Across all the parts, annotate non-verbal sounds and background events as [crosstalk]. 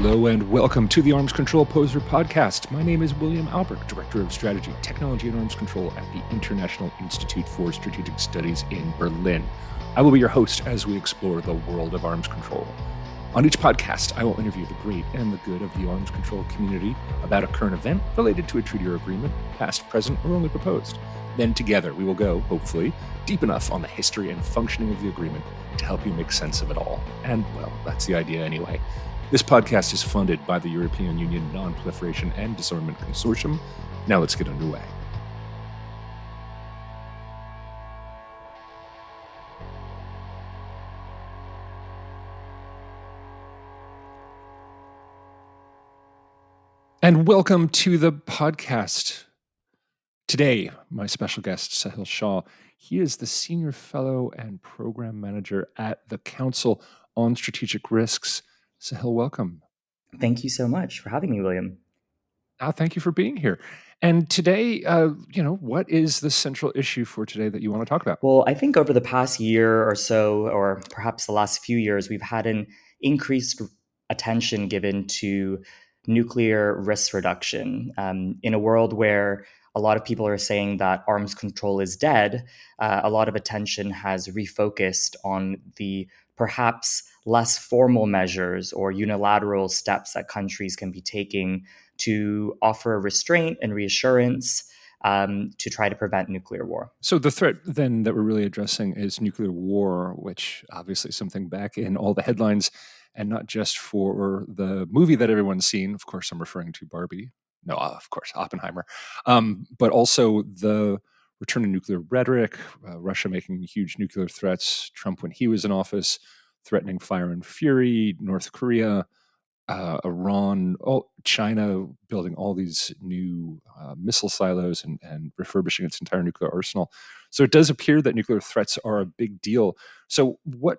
Hello and welcome to the Arms Control Poseur podcast. My name is William Alberque, Director of Strategy, Technology, and Arms Control at the International Institute for Strategic Studies in Berlin. I will be your host as we explore the world of arms control. On each podcast, I will interview the great and the good of the arms control community about a current event related to a treaty or agreement, past, present, or only proposed. Then together we will go, hopefully, deep enough on the history and functioning of the agreement to help you make sense of it all. And, well, that's the idea anyway. This podcast is funded by the European Union Non Proliferation and Disarmament Consortium. Now let's get underway. And welcome to the podcast. Today, my special guest, Sahil Shah, he is the Senior Fellow and Program Manager at the Council on Strategic Risks Sahil, welcome. Thank you so much for having me, William. Ah, thank you for being here. And today, uh, you know, what is the central issue for today that you want to talk about? Well, I think over the past year or so, or perhaps the last few years, we've had an increased attention given to nuclear risk reduction. Um, in a world where a lot of people are saying that arms control is dead, uh, a lot of attention has refocused on the perhaps less formal measures or unilateral steps that countries can be taking to offer restraint and reassurance um, to try to prevent nuclear war. So the threat then that we're really addressing is nuclear war, which obviously something back in all the headlines, and not just for the movie that everyone's seen. Of course, I'm referring to Barbie. No, of course, Oppenheimer, um, but also the return of nuclear rhetoric, uh, Russia making huge nuclear threats, Trump when he was in office, threatening fire and fury, North Korea, uh, Iran, all, China building all these new uh, missile silos and, and refurbishing its entire nuclear arsenal. So it does appear that nuclear threats are a big deal. So, what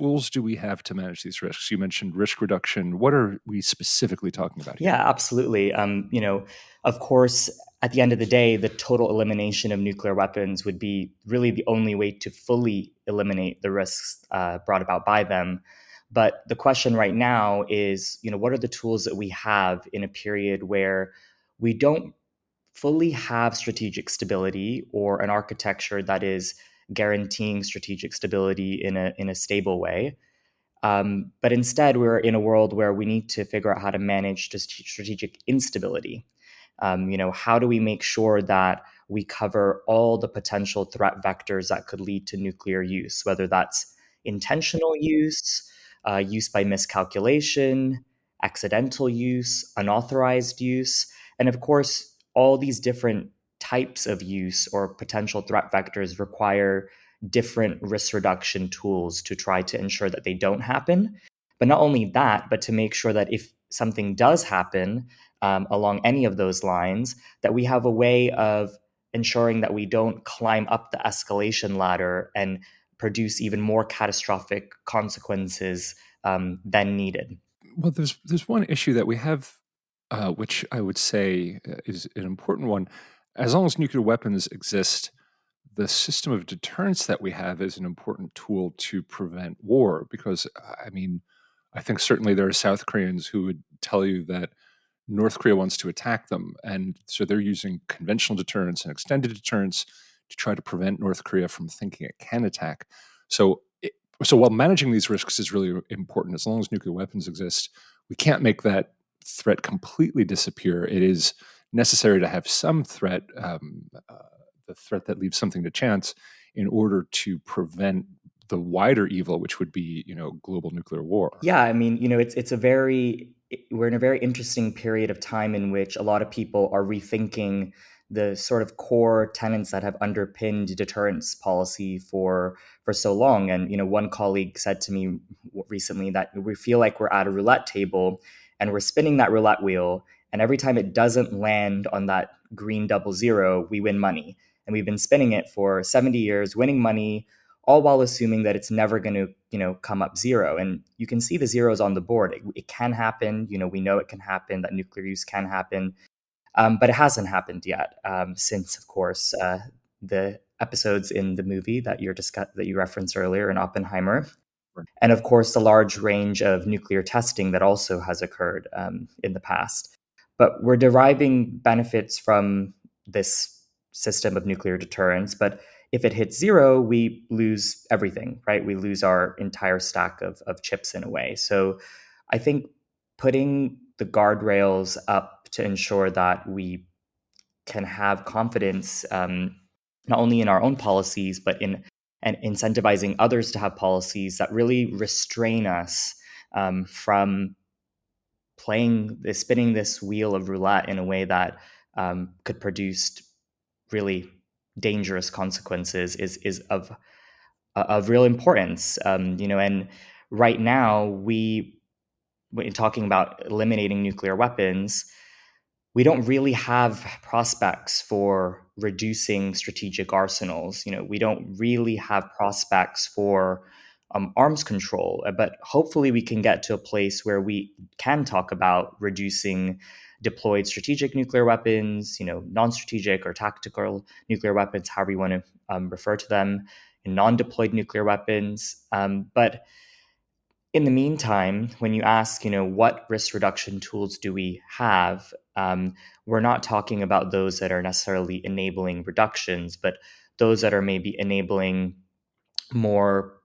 tools do we have to manage these risks? You mentioned risk reduction. What are we specifically talking about here? Yeah, absolutely. Um, you know, of course, at the end of the day, the total elimination of nuclear weapons would be really the only way to fully eliminate the risks uh, brought about by them. But the question right now is, you know, what are the tools that we have in a period where we don't fully have strategic stability or an architecture that is guaranteeing strategic stability in a in a stable way. Um, but instead, we're in a world where we need to figure out how to manage strategic instability. Um, you know, how do we make sure that we cover all the potential threat vectors that could lead to nuclear use, whether that's intentional use, uh, use by miscalculation, accidental use, unauthorized use, and of course, all these different types of use or potential threat vectors require different risk reduction tools to try to ensure that they don't happen. But not only that, but to make sure that if something does happen um, along any of those lines, that we have a way of ensuring that we don't climb up the escalation ladder and produce even more catastrophic consequences um, than needed. Well, there's there's one issue that we have, uh, which I would say uh, is an important one. As long as nuclear weapons exist, the system of deterrence that we have is an important tool to prevent war. Because I mean, I think certainly there are South Koreans who would tell you that North Korea wants to attack them. And so they're using conventional deterrence and extended deterrence to try to prevent North Korea from thinking it can attack. So, it, so while managing these risks is really important, as long as nuclear weapons exist, we can't make that threat completely disappear. It is necessary to have some threat, um, uh, the threat that leaves something to chance, in order to prevent the wider evil, which would be, you know, global nuclear war. Yeah, I mean, you know, it's it's a very we're in a very interesting period of time in which a lot of people are rethinking the sort of core tenets that have underpinned deterrence policy for for so long and you know one colleague said to me recently that we feel like we're at a roulette table and we're spinning that roulette wheel and every time it doesn't land on that green double zero we win money. And we've been spinning it for 70 years winning money all while assuming that it's never going to you know come up zero. And you can see the zeros on the board. It, it, can happen. You know we know it can happen that nuclear use can happen. Um, but it hasn't happened yet um, since of course uh, the episodes in the movie that you're discuss- that you referenced earlier in oppenheimer. And of course, the large range of nuclear testing that also has occurred um, in the past. But we're deriving benefits from this system of nuclear deterrence. But if it hits zero, we lose everything, right? We lose our entire stack of, of chips in a way. So I think putting the guardrails up to ensure that we can have confidence um, not only in our own policies, but in and incentivizing others to have policies that really restrain us um, from playing this, spinning this wheel of roulette in a way that um, could produce really dangerous consequences is is of of real importance. Um, you know, and right now we, when talking about eliminating nuclear weapons, we don't really have prospects for reducing strategic arsenals. You know, we don't really have prospects for um, arms control, uh, but hopefully we can get to a place where we can talk about reducing deployed strategic nuclear weapons, you know, non-strategic or tactical nuclear weapons, however you want to um, refer to them, non-deployed nuclear weapons. Um, but in the meantime, when you ask, you know, what risk reduction tools do we have, um, we're not talking about those that are necessarily enabling reductions, but those that are maybe enabling more,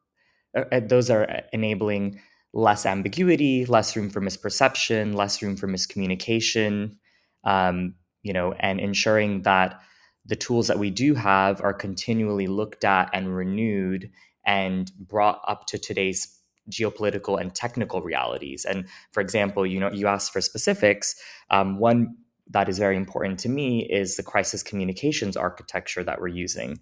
those are enabling less ambiguity, less room for misperception, less room for miscommunication, um, you know, and ensuring that the tools that we do have are continually looked at and renewed and brought up to today's geopolitical and technical realities. And for example, you know, you asked for specifics. Um, one that is very important to me is the crisis communications architecture that we're using.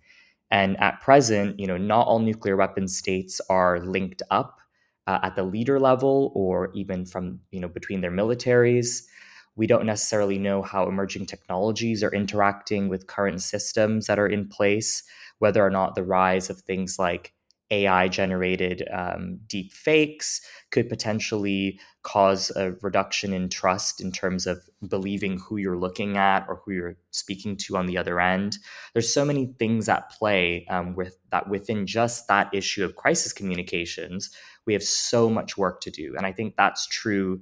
And at present, you know, not all nuclear weapon states are linked up uh, at the leader level or even from you know between their militaries. We don't necessarily know how emerging technologies are interacting with current systems that are in place, whether or not the rise of things like AI generated um, deep fakes could potentially cause a reduction in trust in terms of believing who you're looking at or who you're speaking to on the other end. There's so many things at play um, with that within just that issue of crisis communications. We have so much work to do, and I think that's true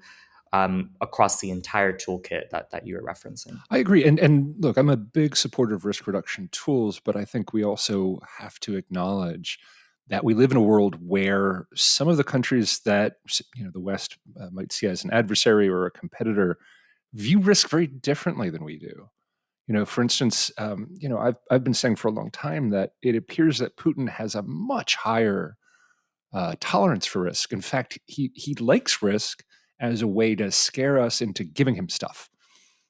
um, across the entire toolkit that that you were referencing. I agree, and and look, I'm a big supporter of risk reduction tools, but I think we also have to acknowledge that we live in a world where some of the countries that you know the West uh, might see as an adversary or a competitor view risk very differently than we do. You know, for instance, um, you know, I've I've been saying for a long time that it appears that Putin has a much higher uh, tolerance for risk. In fact, he he likes risk as a way to scare us into giving him stuff.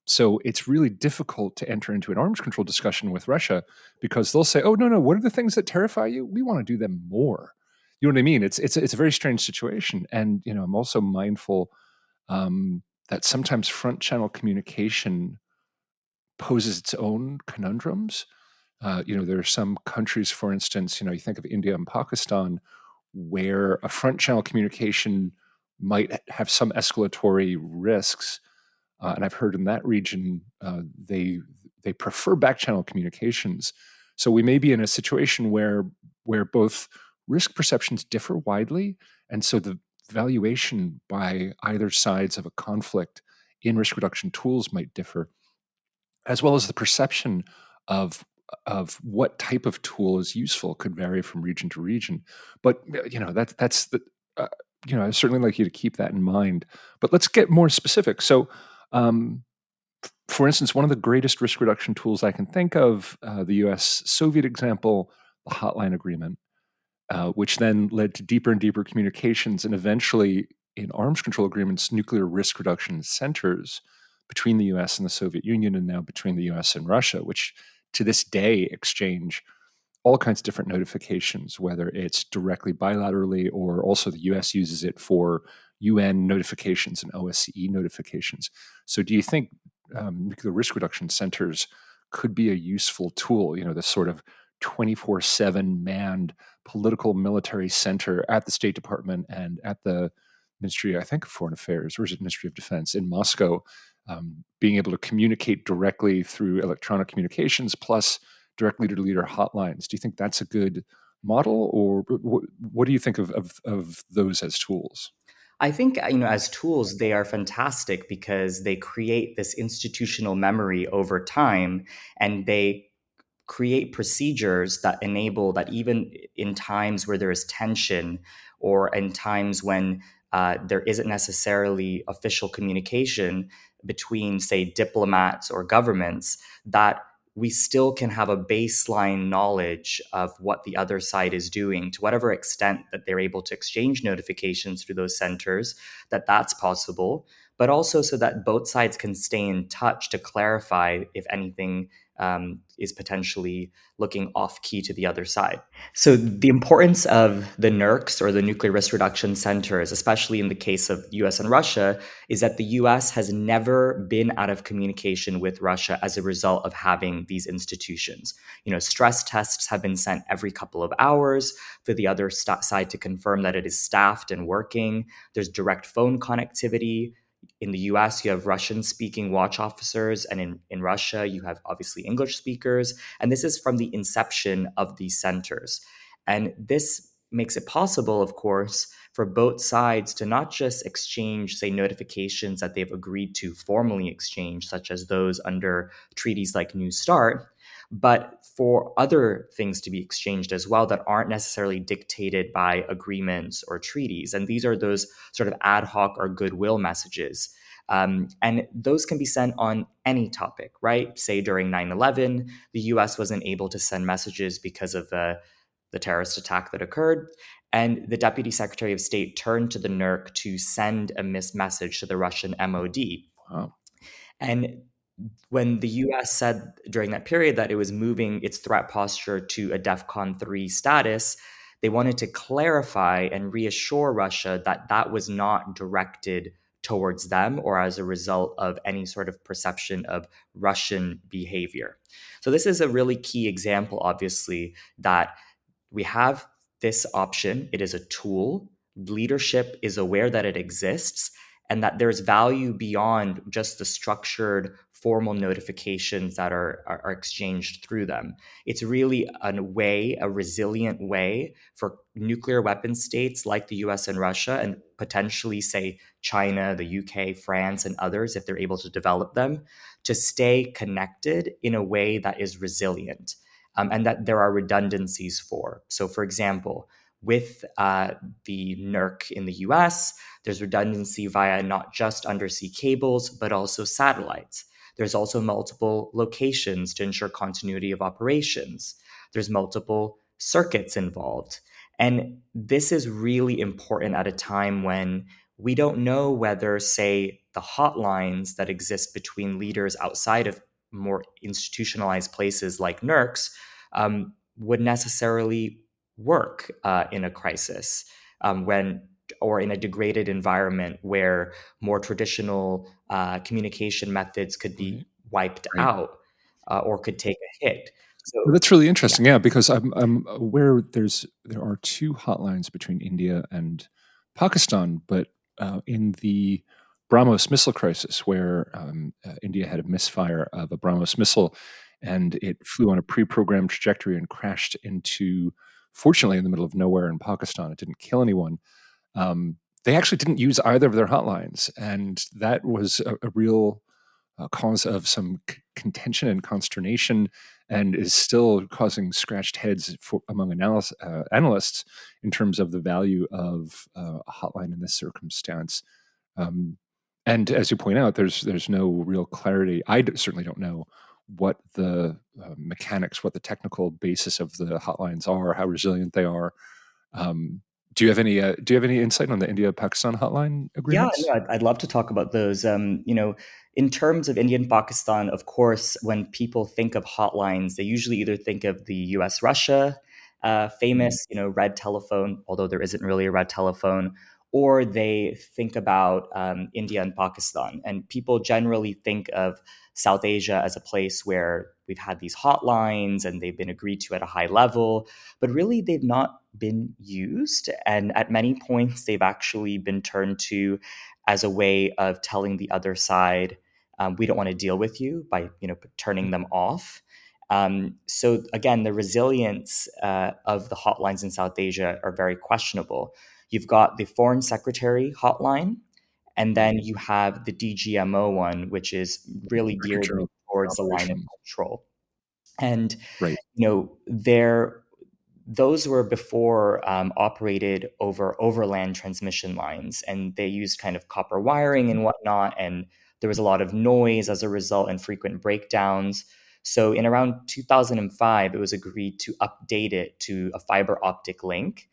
So it's really difficult to enter into an arms control discussion with Russia because they'll say, "Oh no, no, what are the things that terrify you? We want to do them more." You know what I mean? It's it's it's a very strange situation, and you know I'm also mindful um, that sometimes front channel communication poses its own conundrums. Uh, you know, there are some countries, for instance, you know, you think of India and Pakistan, where a front channel communication might have some escalatory risks uh, and I've heard in that region uh, they they prefer back channel communications. So we may be in a situation where where both risk perceptions differ widely, and so the valuation by either sides of a conflict in risk reduction tools might differ, as well as the perception of of what type of tool is useful could vary from region to region. But you know that that's the uh, you know I certainly like you to keep that in mind. But let's get more specific. So um, for instance, one of the greatest risk reduction tools I can think of, uh, the US Soviet example, the Hotline Agreement, uh, which then led to deeper and deeper communications and eventually in arms control agreements, nuclear risk reduction centers between the US and the Soviet Union and now between the US and Russia, which to this day exchange all kinds of different notifications, whether it's directly bilaterally or also the US uses it for UN notifications and OSCE notifications. So, do you think um, nuclear risk reduction centers could be a useful tool? You know, this sort of 24 7 manned political military center at the State Department and at the Ministry, I think, of Foreign Affairs, or is it Ministry of Defense in Moscow, um, being able to communicate directly through electronic communications plus direct leader to leader hotlines. Do you think that's a good model, or what, do you think of, of, of those as tools? I think you know as tools they are fantastic because they create this institutional memory over time and they create procedures that enable that even in times where there is tension or in times when uh, there isn't necessarily official communication between say diplomats or governments that we still can have a baseline knowledge of what the other side is doing to whatever extent that they're able to exchange notifications through those centers that that's possible but also so that both sides can stay in touch to clarify if anything um, is potentially looking off key to the other side. So, the importance of the NRRCs or the nuclear risk reduction centers, especially in the case of US and Russia, is that the US has never been out of communication with Russia as a result of having these institutions. You know, stress tests have been sent every couple of hours for the other st- side to confirm that it is staffed and working. There's direct phone connectivity in the US, you have Russian speaking watch officers, and in, in Russia, you have obviously English speakers. And this is from the inception of these centers. And this makes it possible, of course, for both sides to not just exchange, say, notifications that they've agreed to formally exchange, such as those under treaties like New START, but for other things to be exchanged as well that aren't necessarily dictated by agreements or treaties. And these are those sort of ad hoc or goodwill messages. Um, and those can be sent on any topic, right? Say during 9 11, the US wasn't able to send messages because of the, the terrorist attack that occurred. And the Deputy Secretary of State turned to the NRRC to send a missed message to the Russian MOD. Wow. And when the US said during that period that it was moving its threat posture to a DEFCON 3 status, they wanted to clarify and reassure Russia that that was not directed towards them or as a result of any sort of perception of Russian behavior. So, this is a really key example, obviously, that we have this option. It is a tool. Leadership is aware that it exists and that there's value beyond just the structured formal notifications that are, are, are, exchanged through them. It's really a way, a resilient way for nuclear weapon states like the US and Russia, and potentially, say, China, the UK, France, and others, if they're able to develop them, to stay connected in a way that is resilient um, and that there are redundancies for. So, for example, with uh, the NRRC in the US, there's redundancy via not just undersea cables, but also satellites. There's also multiple locations to ensure continuity of operations. There's multiple circuits involved. And this is really important at a time when we don't know whether, say, the hotlines that exist between leaders outside of more institutionalized places like NRRCs um, would necessarily work uh, in a crisis um, when or in a degraded environment where more traditional uh, communication methods could be wiped right. out uh, or could take a hit. So, well, that's really interesting, yeah. yeah, because I'm I'm aware there's there are two hotlines between India and Pakistan, but uh, in the BrahMos missile crisis, where um, uh, India had a misfire of a BrahMos missile, and it flew on a pre-programmed trajectory and crashed into, fortunately, in the middle of nowhere in Pakistan. It didn't kill anyone, um, they actually didn't use either of their hotlines, and that was a, a real uh, cause of some c- contention and consternation, and is still causing scratched heads for, among uh, analysts in terms of the value of uh, a hotline in this circumstance. Um, and as you point out, there's there's no real clarity. I certainly don't know what the uh, mechanics, what the technical basis of the hotlines are, how resilient they are. Um, do you have any uh, do you have any insight on the India Pakistan hotline agreements? Yeah, yeah, I'd love to talk about those. Um, you know, in terms of India and Pakistan, of course, when people think of hotlines, they usually either think of the U.S. Russia uh, famous, mm-hmm. you know, red telephone, although there isn't really a red telephone, or they think about um, India and Pakistan. And people generally think of South Asia as a place where we've had these hotlines and they've been agreed to at a high level, but really they've not been used. And at many points, they've actually been turned to as a way of telling the other side, um, we don't want to deal with you by you know turning them off. Um, so again, the resilience uh, of the hotlines in South Asia are very questionable. You've got the Foreign Secretary hotline, and then you have the DGMO one, which is really geared towards the line of control. And right. you know, there those were before um, operated over overland transmission lines, and they used kind of copper wiring and whatnot, and there was a lot of noise as a result and frequent breakdowns. So in around 2005, it was agreed to update it to a fiber optic link,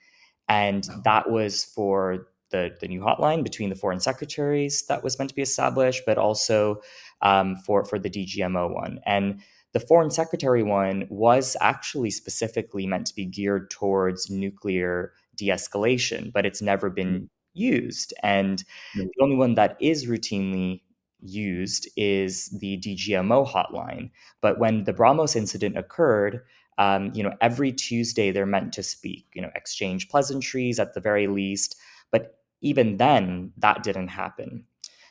and oh. that was for the, the new hotline between the foreign secretaries that was meant to be established, but also um, for for the DGMO one and the foreign secretary one was actually specifically meant to be geared towards nuclear de-escalation, but it's never been mm. used. And mm. the only one that is routinely used is the DGMO hotline. But when the BrahMos incident occurred, um, you know, every Tuesday they're meant to speak, you know, exchange pleasantries at the very least. But even then, that didn't happen.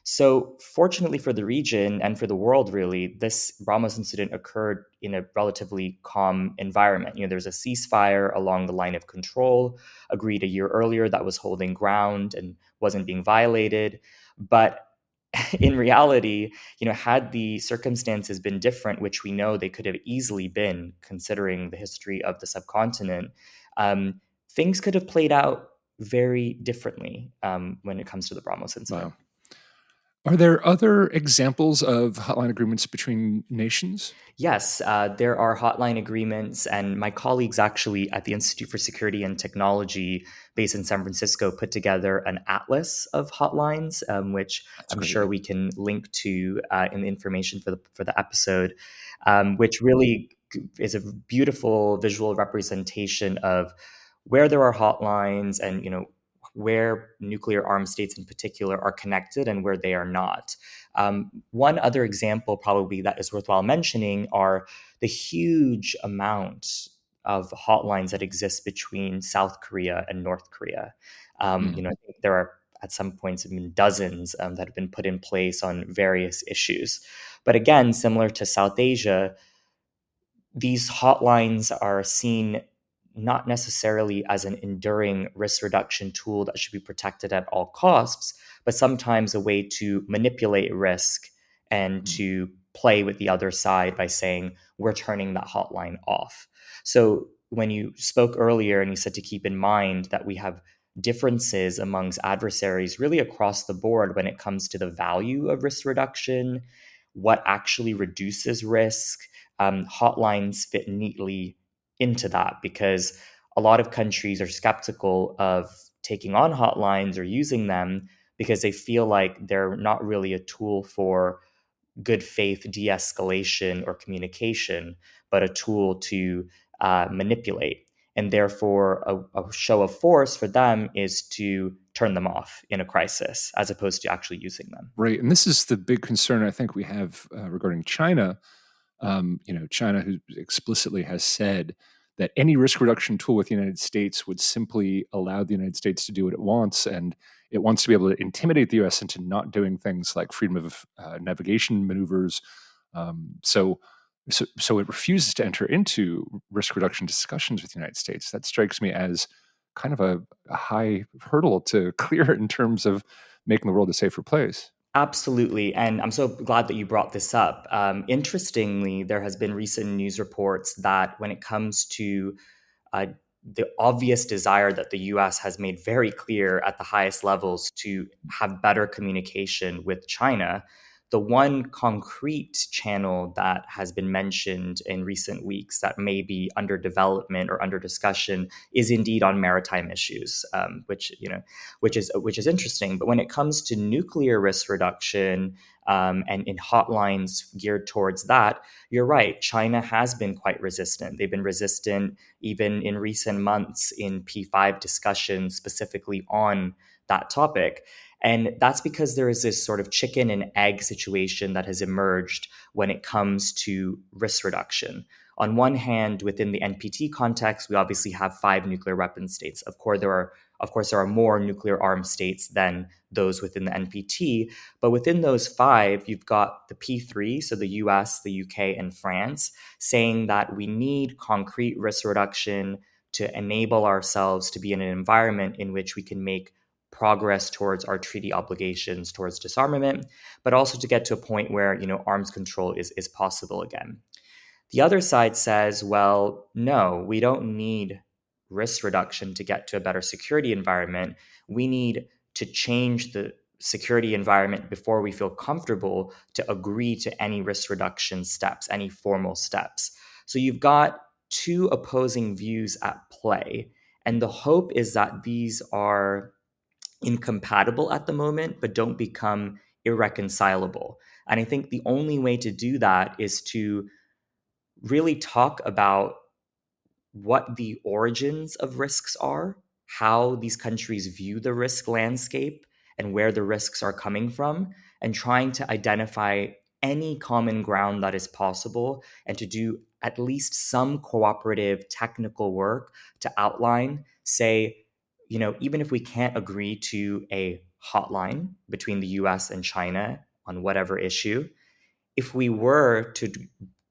So, fortunately for the region and for the world, really, this BrahMos incident occurred in a relatively calm environment. You know, there's a ceasefire along the line of control agreed a year earlier that was holding ground and wasn't being violated. But [laughs] in reality, you know, had the circumstances been different, which we know they could have easily been, considering the history of the subcontinent, um, things could have played out very differently um, when it comes to the BrahMos incident. Wow. Are there other examples of hotline agreements between nations? Yes, uh, there are hotline agreements, and my colleagues actually at the Institute for Security and Technology, based in San Francisco, put together an atlas of hotlines, um, which That's I'm great. sure we can link to uh, in the information for the for the episode, um, which really is a beautiful visual representation of where there are hotlines and you know where nuclear armed states in particular are connected and where they are not. Um, one other example, probably that is worthwhile mentioning, are the huge amount of hotlines that exist between South Korea and North Korea. Um, mm-hmm. You know, there are at some points have been dozens um, that have been put in place on various issues. But again, similar to South Asia, these hotlines are seen not necessarily as an enduring risk reduction tool that should be protected at all costs, but sometimes a way to manipulate risk and mm-hmm. to play with the other side by saying, we're turning that hotline off. So when you spoke earlier and you said to keep in mind that we have differences amongst adversaries really across the board when it comes to the value of risk reduction, what actually reduces risk, um, hotlines fit neatly into that because a lot of countries are skeptical of taking on hotlines or using them because they feel like they're not really a tool for good faith de escalation or communication, but a tool to uh, manipulate. And therefore, a, a, show of force for them is to turn them off in a crisis as opposed to actually using them. Right. And this is the big concern I think we have uh, regarding China um, you know, China who explicitly has said that any risk reduction tool with the United States would simply allow the United States to do what it wants, and it wants to be able to intimidate the U.S. into not doing things like freedom of uh, navigation maneuvers. Um, so, so, so it refuses to enter into risk reduction discussions with the United States. That strikes me as kind of a, a high hurdle to [laughs] clear in terms of making the world a safer place. Absolutely. And I'm so glad that you brought this up. Um, interestingly, there has been recent news reports that when it comes to uh, the obvious desire that the US has made very clear at the highest levels to have better communication with China, the one concrete channel that has been mentioned in recent weeks that may be under development or under discussion is indeed on maritime issues, um, which you know, which is which is interesting. But when it comes to nuclear risk reduction um, and in hotlines geared towards that, you're right. China has been quite resistant. They've been resistant even in recent months in P5 discussions specifically on that topic. And that's because there is this sort of chicken and egg situation that has emerged when it comes to risk reduction. on one hand, within the NPT context, we obviously have five nuclear weapon states. Of course, there are of course there are more nuclear armed states than those within the NPT, but within those five, you've got the P3, so the US, the UK, and France, saying that we need concrete risk reduction to enable ourselves to be in an environment in which we can make progress towards our treaty obligations towards disarmament, but also to get to a point where you know arms control is, is possible again. The other side says, well, no, we don't need risk reduction to get to a better security environment. We need to change the security environment before we feel comfortable to agree to any risk reduction steps, any formal steps. So you've got two opposing views at play. And the hope is that these are incompatible at the moment, but don't become irreconcilable. And I think the only way to do that is to really talk about what the origins of risks are, how these countries view the risk landscape, and where the risks are coming from, and trying to identify any common ground that is possible and to do at least some cooperative technical work to outline, say, you know, even if we can't agree to a hotline between the US and China on whatever issue, if we were to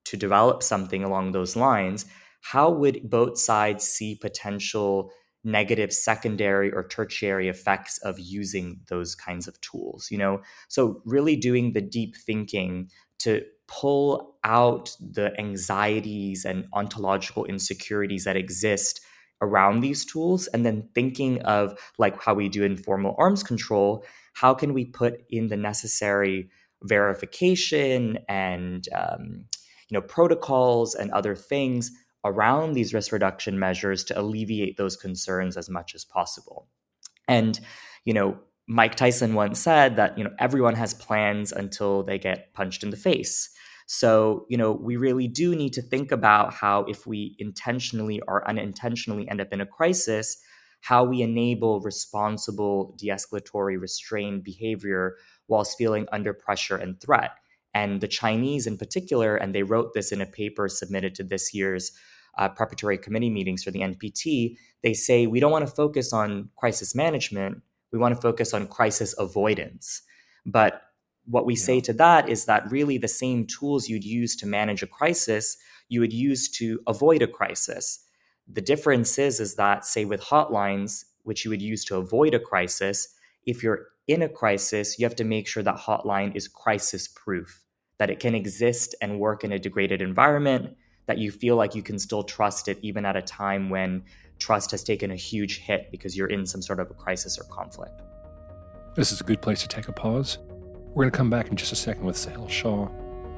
to develop something along those lines, how would both sides see potential negative secondary or tertiary effects of using those kinds of tools you know? So really doing the deep thinking to pull out the anxieties and ontological insecurities that exist around these tools and then thinking of like how we do informal arms control how can we put in the necessary verification and um, you know protocols and other things around these risk reduction measures to alleviate those concerns as much as possible. And you know mike tyson once said that you know everyone has plans until they get punched in the face so, you know, we really do need to think about how, if we intentionally or unintentionally end up in a crisis, how we enable responsible de escalatory restrained behavior whilst feeling under pressure and threat. And the Chinese, in particular, and they wrote this in a paper submitted to this year's uh, preparatory committee meetings for the NPT, they say we don't want to focus on crisis management, we want to focus on crisis avoidance. But what we yeah. say to that is that really the same tools you'd use to manage a crisis, you would use to avoid a crisis. The difference is, is that, say, with hotlines, which you would use to avoid a crisis, if you're in a crisis, you have to make sure that hotline is crisis proof, that it can exist and work in a degraded environment, that you feel like you can still trust it even at a time when trust has taken a huge hit because you're in some sort of a crisis or conflict. This is a good place to take a pause. We're going to come back in just a second with Sahil Shah.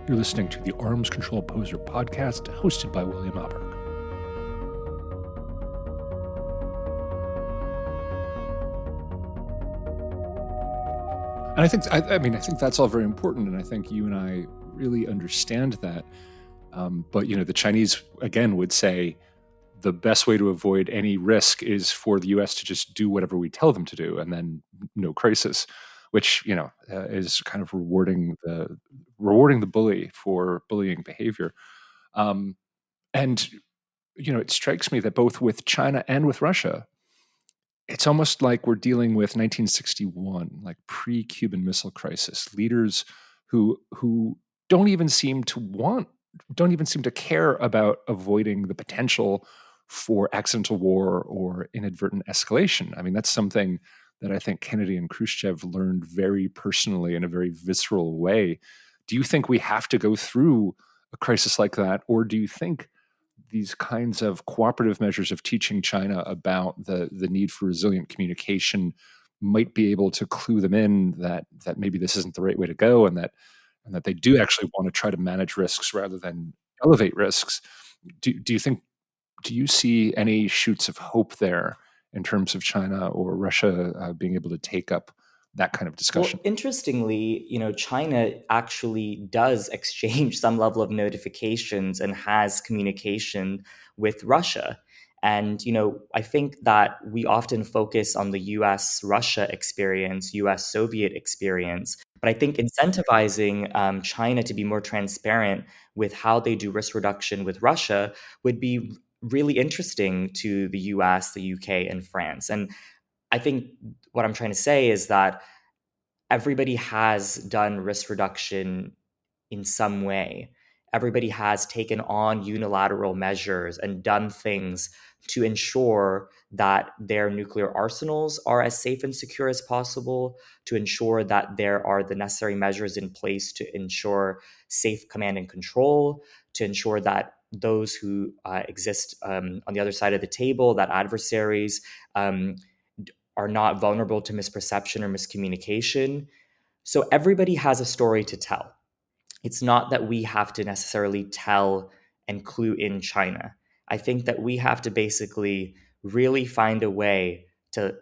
You're listening to the Arms Control Poseur podcast, hosted by William Alberque. And I think, I, I, mean, I think that's all very important, and I think you and I really understand that. Um, but you know, the Chinese again would say the best way to avoid any risk is for the U.S. to just do whatever we tell them to do, and then no crisis which you know uh, is kind of rewarding the rewarding the bully for bullying behavior. Um, and you know, it strikes me that both with China and with Russia, it's almost like we're dealing with 1961, like pre-Cuban Missile Crisis, leaders who who don't even seem to want, don't even seem to care about avoiding the potential for accidental war or inadvertent escalation. I mean, that's something that I think Kennedy and Khrushchev learned very personally in a very visceral way. Do you think we have to go through a crisis like that, or do you think these kinds of cooperative measures of teaching China about the the need for resilient communication might be able to clue them in that that maybe this isn't the right way to go, and that and that they do actually want to try to manage risks rather than elevate risks? Do do you think do you see any shoots of hope there? In terms of China or Russia uh, being able to take up that kind of discussion. Well, interestingly, you know, China actually does [laughs] exchange some level of notifications and has communication with Russia. And, you know, I think that we often focus on the US Russia experience, US Soviet experience. But I think incentivizing um, China to be more transparent with how they do risk reduction with Russia would be really interesting to the US, the UK, and France. And I think what I'm trying to say is that everybody has done risk reduction in some way. Everybody has taken on unilateral measures and done things to ensure that their nuclear arsenals are as safe and secure as possible, to ensure that there are the necessary measures in place to ensure safe command and control, to ensure that those who uh, exist um, on the other side of the table, that adversaries, um, are not vulnerable to misperception or miscommunication. So everybody has a story to tell. It's not that we have to necessarily tell and clue in China. I think that we have to basically really find a way to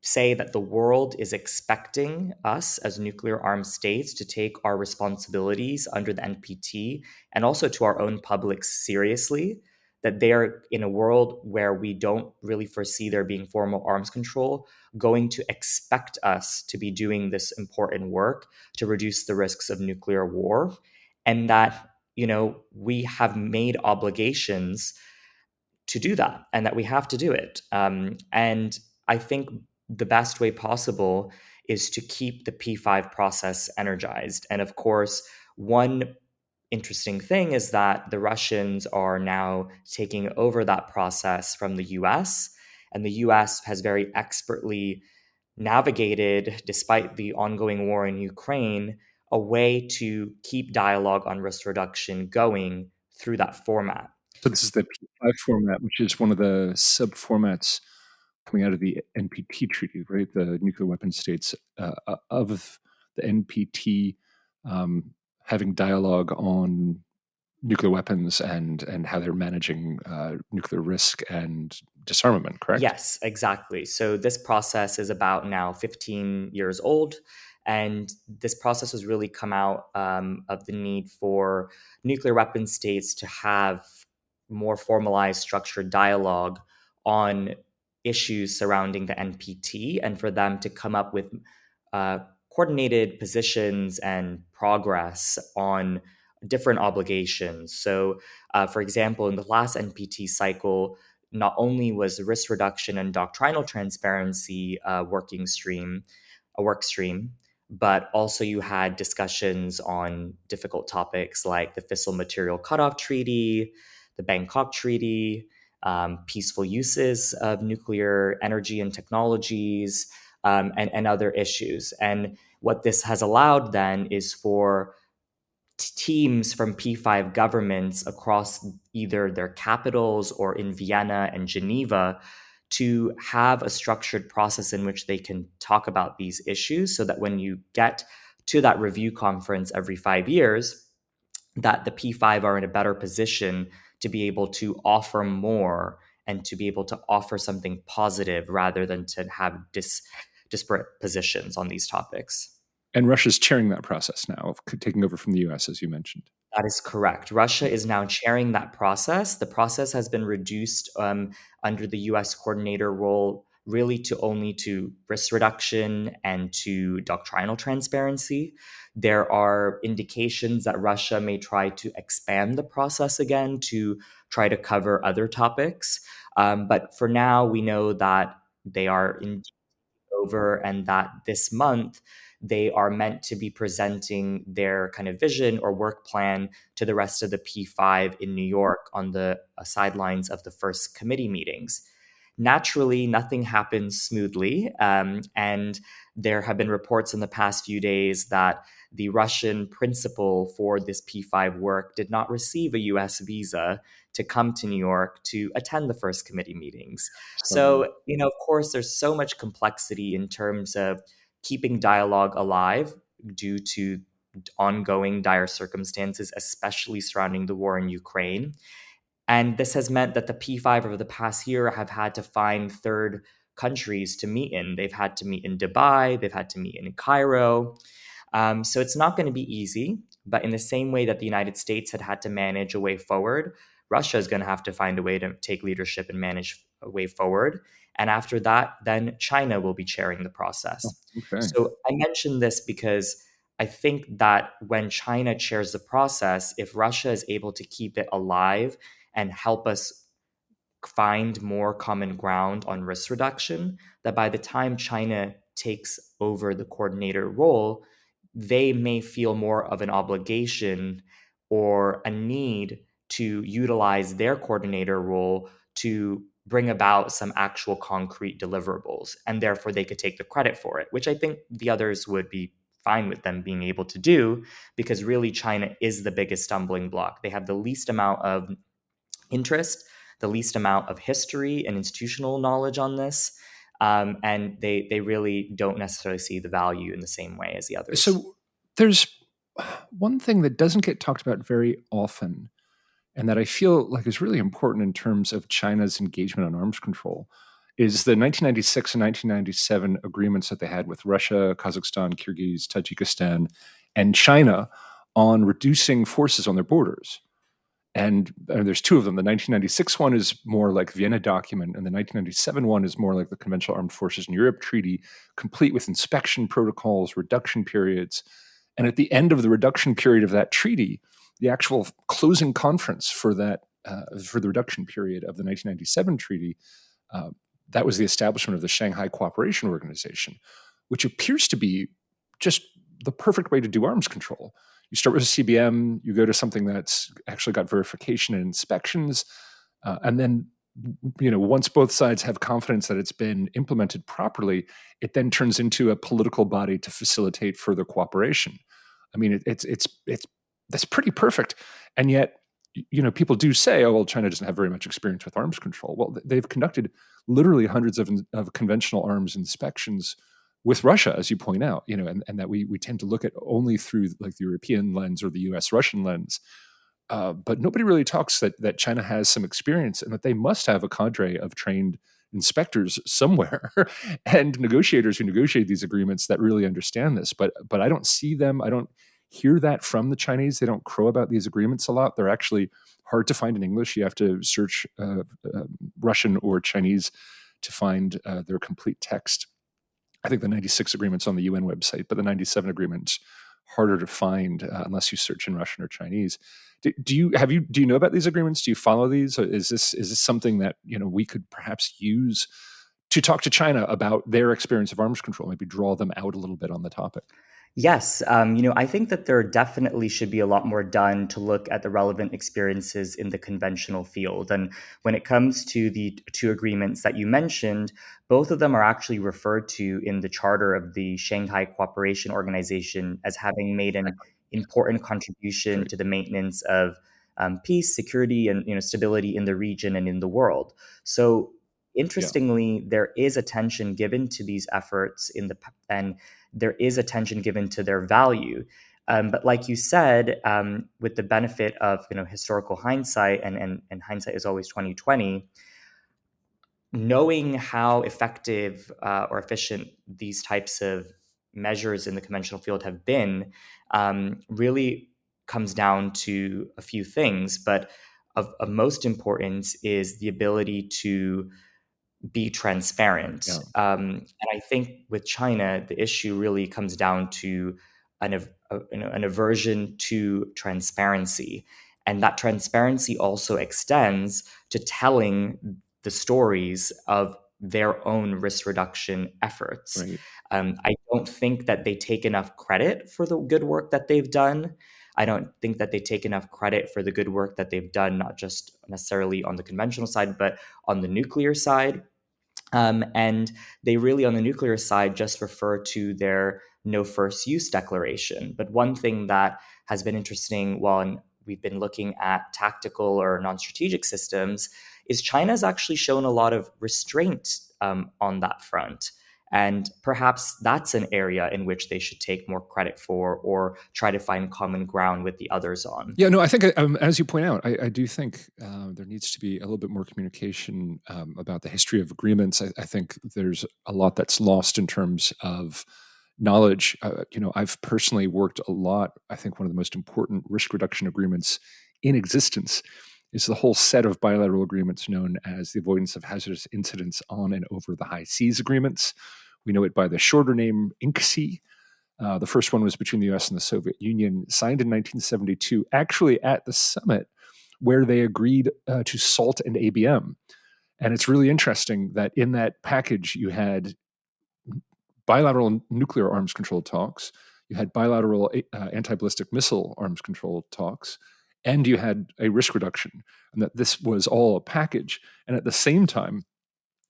say that the world is expecting us as nuclear armed states to take our responsibilities under the NPT and also to our own publics seriously. That they're in a world where we don't really foresee there being formal arms control, going to expect us to be doing this important work to reduce the risks of nuclear war. And that you know, we have made obligations to do that and that we have to do it. Um, and I think the best way possible is to keep the P5 process energized. And of course, one interesting thing is that the Russians are now taking over that process from the US. And the US has very expertly navigated, despite the ongoing war in Ukraine, a way to keep dialogue on risk reduction going through that format. So this is the P5 format, which is one of the sub formats coming out of the NPT treaty, right? The nuclear weapon states uh, uh of the NPT um, having dialogue on nuclear weapons and and how they're managing uh, nuclear risk and disarmament. Correct? Yes, exactly. So this process is about now 15 years old. And this process has really come out um, of the need for nuclear weapon states to have more formalized, structured dialogue on issues surrounding the NPT and for them to come up with uh, coordinated positions and progress on different obligations. So, uh, for example, in the last NPT cycle, not only was risk reduction and doctrinal transparency working stream, a work stream, but also you had discussions on difficult topics like the Fissile Material Cutoff Treaty, the Bangkok Treaty, um, peaceful uses of nuclear energy and technologies, um, and, and other issues. And what this has allowed then is for t- teams from P5 governments across either their capitals or in Vienna and Geneva to have a structured process in which they can talk about these issues so that when you get to that review conference every five years, that the P5 are in a better position to be able to offer more and to be able to offer something positive rather than to have dis- disparate positions on these topics. And Russia's chairing that process now, of taking over from the US, as you mentioned. That is correct. Russia is now chairing that process. The process has been reduced um, under the US coordinator role really to only to risk reduction and to doctrinal transparency. There are indications that Russia may try to expand the process again to try to cover other topics. Um, but for now, we know that they are in over and that this month they are meant to be presenting their kind of vision or work plan to the rest of the P5 in New York on the uh, sidelines of the first committee meetings. Naturally, nothing happens smoothly. Um, and there have been reports in the past few days that the Russian principal for this P5 work did not receive a US visa to come to New York to attend the first committee meetings. So, you know, of course, there's so much complexity in terms of keeping dialogue alive due to ongoing dire circumstances, especially surrounding the war in Ukraine. And this has meant that the P5 over the past year have had to find third countries to meet in. They've had to meet in Dubai, they've had to meet in Cairo. Um, so it's not going to be easy, but in the same way that the United States had had to manage a way forward, Russia is going to have to find a way to take leadership and manage a way forward. And after that, then China will be chairing the process. Oh, okay. So I mentioned this because I think that when China chairs the process, if Russia is able to keep it alive and help us find more common ground on risk reduction, that by the time China takes over the coordinator role, they may feel more of an obligation or a need to utilize their coordinator role to bring about some actual concrete deliverables. And therefore, they could take the credit for it, which I think the others would be fine with them being able to do because really China is the biggest stumbling block. They have the least amount of interest, the least amount of history and institutional knowledge on this. Um, and they they really don't necessarily see the value in the same way as the others. So there's one thing that doesn't get talked about very often, and that I feel like is really important in terms of China's engagement on arms control, is the 1996 and 1997 agreements that they had with Russia, Kazakhstan, Kyrgyz, Tajikistan, and China on reducing forces on their borders. And, and, there's two of them. The 1996 one is more like Vienna document, and the 1997 one is more like the Conventional Armed Forces in Europe Treaty, complete with inspection protocols, reduction periods. And at the end of the reduction period of that treaty, the actual closing conference for that uh, for the reduction period of the 1997 treaty, uh, that was the establishment of the Shanghai Cooperation Organization, which appears to be just the perfect way to do arms control you start with a CBM, you go to something that's actually got verification and inspections, uh, and then you know once both sides have confidence that it's been implemented properly, it then turns into a political body to facilitate further cooperation. I mean, it, it's it's it's that's pretty perfect, and yet you know people do say, oh well, China doesn't have very much experience with arms control. Well, they've conducted literally hundreds of, of conventional arms inspections with Russia, as you point out, you know, and, and that we we tend to look at only through like the European lens or the U.S. Russian lens. Uh, but nobody really talks that that China has some experience and that they must have a cadre of trained inspectors somewhere [laughs] and negotiators who negotiate these agreements that really understand this. But but I don't see them. I don't hear that from the Chinese. They don't crow about these agreements a lot. They're actually hard to find in English. You have to search uh, uh, Russian or Chinese to find uh, their complete text. I think the 96 agreement's on the UN website, but the 97 agreement's harder to find uh, unless you search in Russian or Chinese. Do, do, you have you do you know about these agreements? Do you follow these? Or is this is this something that you know we could perhaps use to talk to China about their experience of arms control? Maybe draw them out a little bit on the topic. Yes, um, you know, I think that there definitely should be a lot more done to look at the relevant experiences in the conventional field. And when it comes to the two agreements that you mentioned, both of them are actually referred to in the charter of the Shanghai Cooperation Organization as having made an important contribution to the maintenance of um, peace, security, and you know stability in the region and in the world. So interestingly, yeah. there is attention given to these efforts in the and there is attention given to their value. Um, but like you said, um, with the benefit of you know historical hindsight, and, and and hindsight is always twenty twenty. Knowing how effective uh, or efficient these types of measures in the conventional field have been um, really comes down to a few things, but of, of most importance is the ability to be transparent. Yeah. Um, and I think with China, the issue really comes down to an, a, an aversion to transparency. And that transparency also extends to telling the stories of their own risk reduction efforts. Right. Um, I don't think that they take enough credit for the good work that they've done. I don't think that they take enough credit for the good work that they've done, not just necessarily on the conventional side, but on the nuclear side. Um, and they really, on the nuclear side, just refer to their no first use declaration. But one thing that has been interesting while we've been looking at tactical or non strategic systems is China's actually shown a lot of restraint um, on that front. And perhaps that's an area in which they should take more credit for or try to find common ground with the others on. Yeah, no, I think, um, as you point out, I, I do think uh, there needs to be a little bit more communication um, about the history of agreements. I, I, think there's a lot that's lost in terms of knowledge. Uh, you know, I've personally worked a lot. I think one of the most important risk reduction agreements in existence is the whole set of bilateral agreements known as the Avoidance of Hazardous Incidents on and Over the High Seas Agreements. We know it by the shorter name INCSEA. Uh, the first one was between the US and the Soviet Union, signed in 1972, actually at the summit where they agreed uh, to SALT and ABM. And it's really interesting that in that package, you had bilateral nuclear arms control talks, you had bilateral uh, anti ballistic missile arms control talks, and you had a risk reduction, and that this was all a package. And at the same time,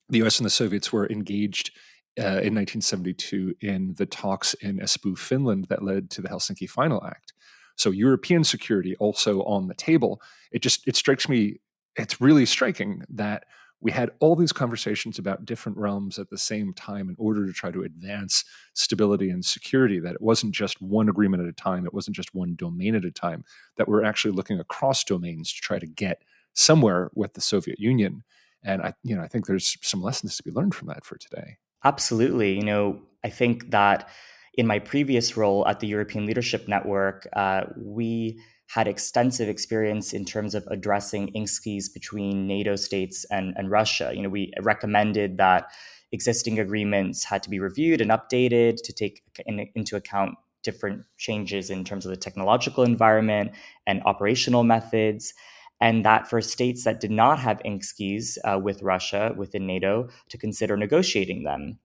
the US and the Soviets were engaged uh, in 1972 in the talks in Espoo, Finland, that led to the Helsinki Final Act. So European security also on the table. It just it strikes me. It's really striking that we had all these conversations about different realms at the same time in order to try to advance stability and security that it wasn't just one agreement at a time it wasn't just one domain at a time that we're actually looking across domains to try to get somewhere with the soviet union. And i you know i think there's some lessons to be learned from that for today. Absolutely. You know i think that in my previous role at the european leadership network uh, we had extensive experience in terms of addressing INCSEAs between NATO states and, and Russia. You know, we recommended that existing agreements had to be reviewed and updated to take in, into account different changes in terms of the technological environment and operational methods. And that for states that did not have INCSEAs uh, with Russia within NATO to consider negotiating them.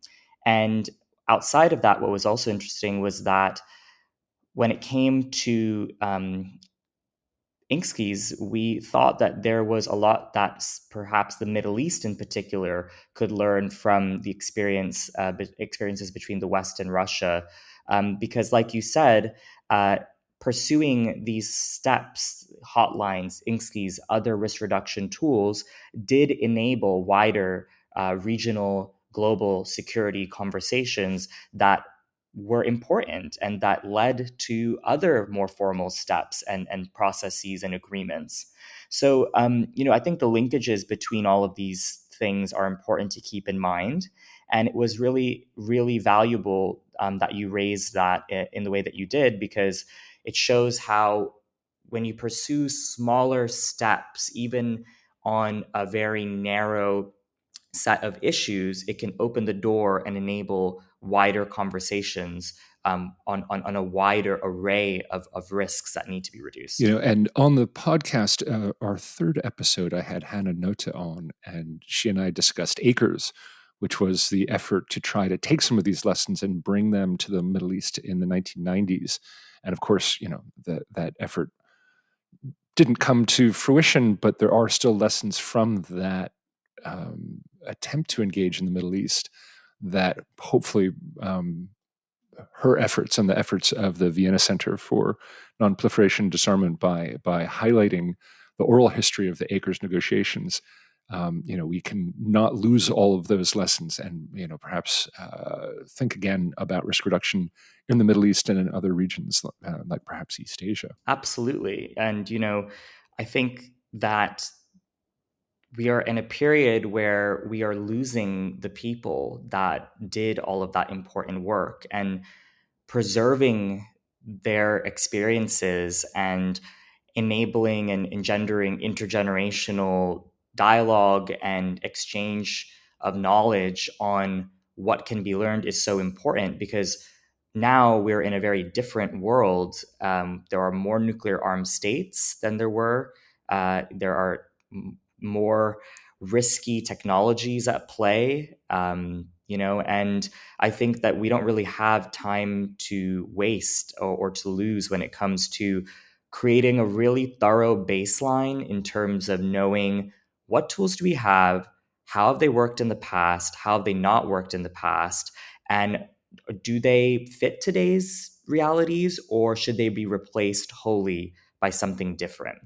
And outside of that, what was also interesting was that when it came to um, INCSEAs, we thought that there was a lot that perhaps the Middle East in particular could learn from the experience uh, experiences between the West and Russia, um, because, like you said, uh, pursuing these steps, hotlines, INCSEAs, other risk reduction tools did enable wider uh, regional global security conversations that were important and that led to other more formal steps and, and processes and agreements. So, um, you know, I think the linkages between all of these things are important to keep in mind. And it was really, really valuable um, that you raised that in the way that you did because it shows how when you pursue smaller steps, even on a very narrow set of issues, it can open the door and enable wider conversations um, on, on, on a wider array of, of risks that need to be reduced. You know, and on the podcast, uh, our third episode, I had Hanna Notte on, and she and I discussed ACRS, which was the effort to try to take some of these lessons and bring them to the Middle East in the 1990s. And of course, you know, the, that effort didn't come to fruition, but there are still lessons from that um, attempt to engage in the Middle East that hopefully um, her efforts and the efforts of the Vienna Center for Nonproliferation Disarmament by by highlighting the oral history of the ACRS negotiations, um, you know, we can not lose all of those lessons, and you know, perhaps uh, think again about risk reduction in the Middle East and in other regions, uh, like perhaps East Asia. Absolutely, and you know, I think that we are in a period where we are losing the people that did all of that important work and preserving their experiences and enabling and engendering intergenerational dialogue and exchange of knowledge on what can be learned is so important because now we're in a very different world. Um, there are more nuclear armed states than there were. Uh, there are more risky technologies at play um, you know and i think that we don't really have time to waste or, or, to lose when it comes to creating a really thorough baseline in terms of knowing what tools do we have how have they worked in the past how have they not worked in the past and do they fit today's realities or should they be replaced wholly by something different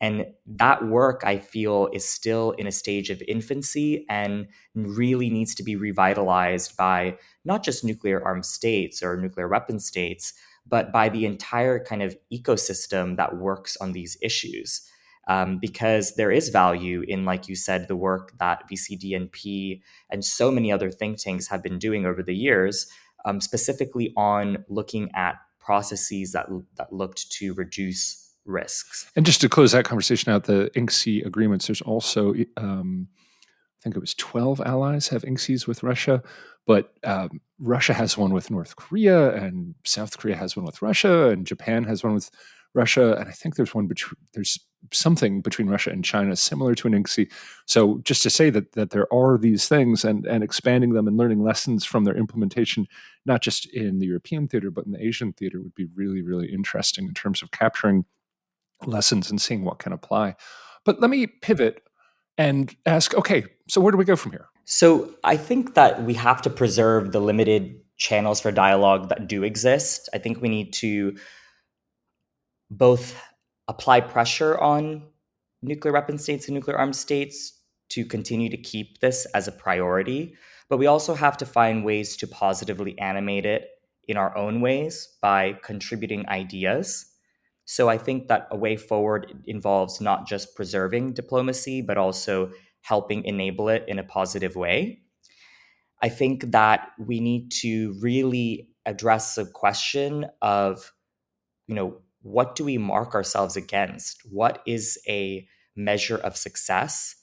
and that work, I feel, is still in a stage of infancy and really needs to be revitalized by not just nuclear armed states or nuclear weapon states, but by the entire kind of ecosystem that works on these issues. Um, because there is value in, like you said, the work that VCDNP and so many other think tanks have been doing over the years, um, specifically on looking at processes that, that looked to reduce risks. And just to close that conversation out, the INCSEA agreements, there's also, um, I think it was 12 allies have INCSEAs with Russia, but um, Russia has one with North Korea, and South Korea has one with Russia, and Japan has one with Russia, and I think there's one between there's something between Russia and China similar to an INCSEA. So just to say that that there are these things and and expanding them and learning lessons from their implementation, not just in the European theater but in the Asian theater, would be really really interesting in terms of capturing lessons and seeing what can apply. But let me pivot and ask, okay, so where do we go from here? So I think that we have to preserve the limited channels for dialogue that do exist. I think we need to both apply pressure on nuclear weapon states and nuclear armed states to continue to keep this as a priority, but we also have to find ways to positively animate it in our own ways by contributing ideas. So I think that a way forward involves not just preserving diplomacy, but also helping enable it in a positive way. I think that we need to really address the question of, you know, what do we mark ourselves against? What is a measure of success?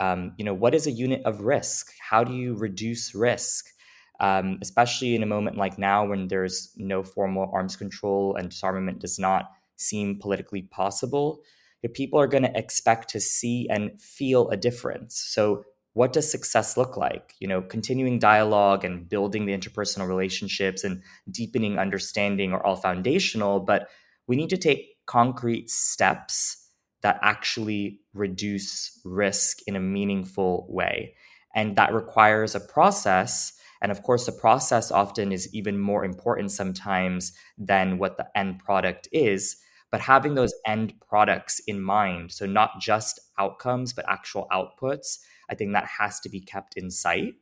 Um, you know, what is a unit of risk? How do you reduce risk? Um, especially in a moment like now when there's no formal arms control and disarmament does not seem politically possible, people are going to expect to see and feel a difference. So, what does success look like? You know, continuing dialogue and building the interpersonal relationships and deepening understanding are all foundational, but we need to take concrete steps that actually reduce risk in a meaningful way. And that requires a process. And of course, the process often is even more important sometimes than what the end product is. But having those end products in mind, so not just outcomes, but actual outputs, I think that has to be kept in sight.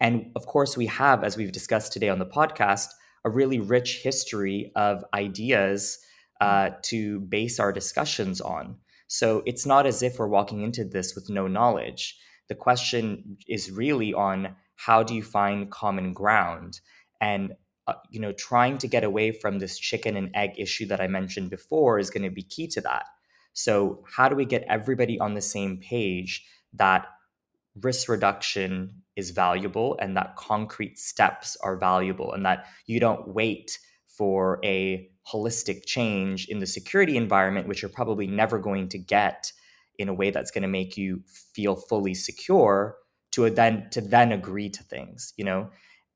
And of course, we have, as we've discussed today on the podcast, a really rich history of ideas uh, to base our discussions on. So it's not as if we're walking into this with no knowledge. The question is really on how do you find common ground and uh, you know trying to get away from this chicken and egg issue that I mentioned before is going to be key to that. So how do we get everybody on the same page that risk reduction is valuable and that concrete steps are valuable and that you don't wait for a holistic change in the security environment which you're probably never going to get in a way that's going to make you feel fully secure to then to then agree to things you know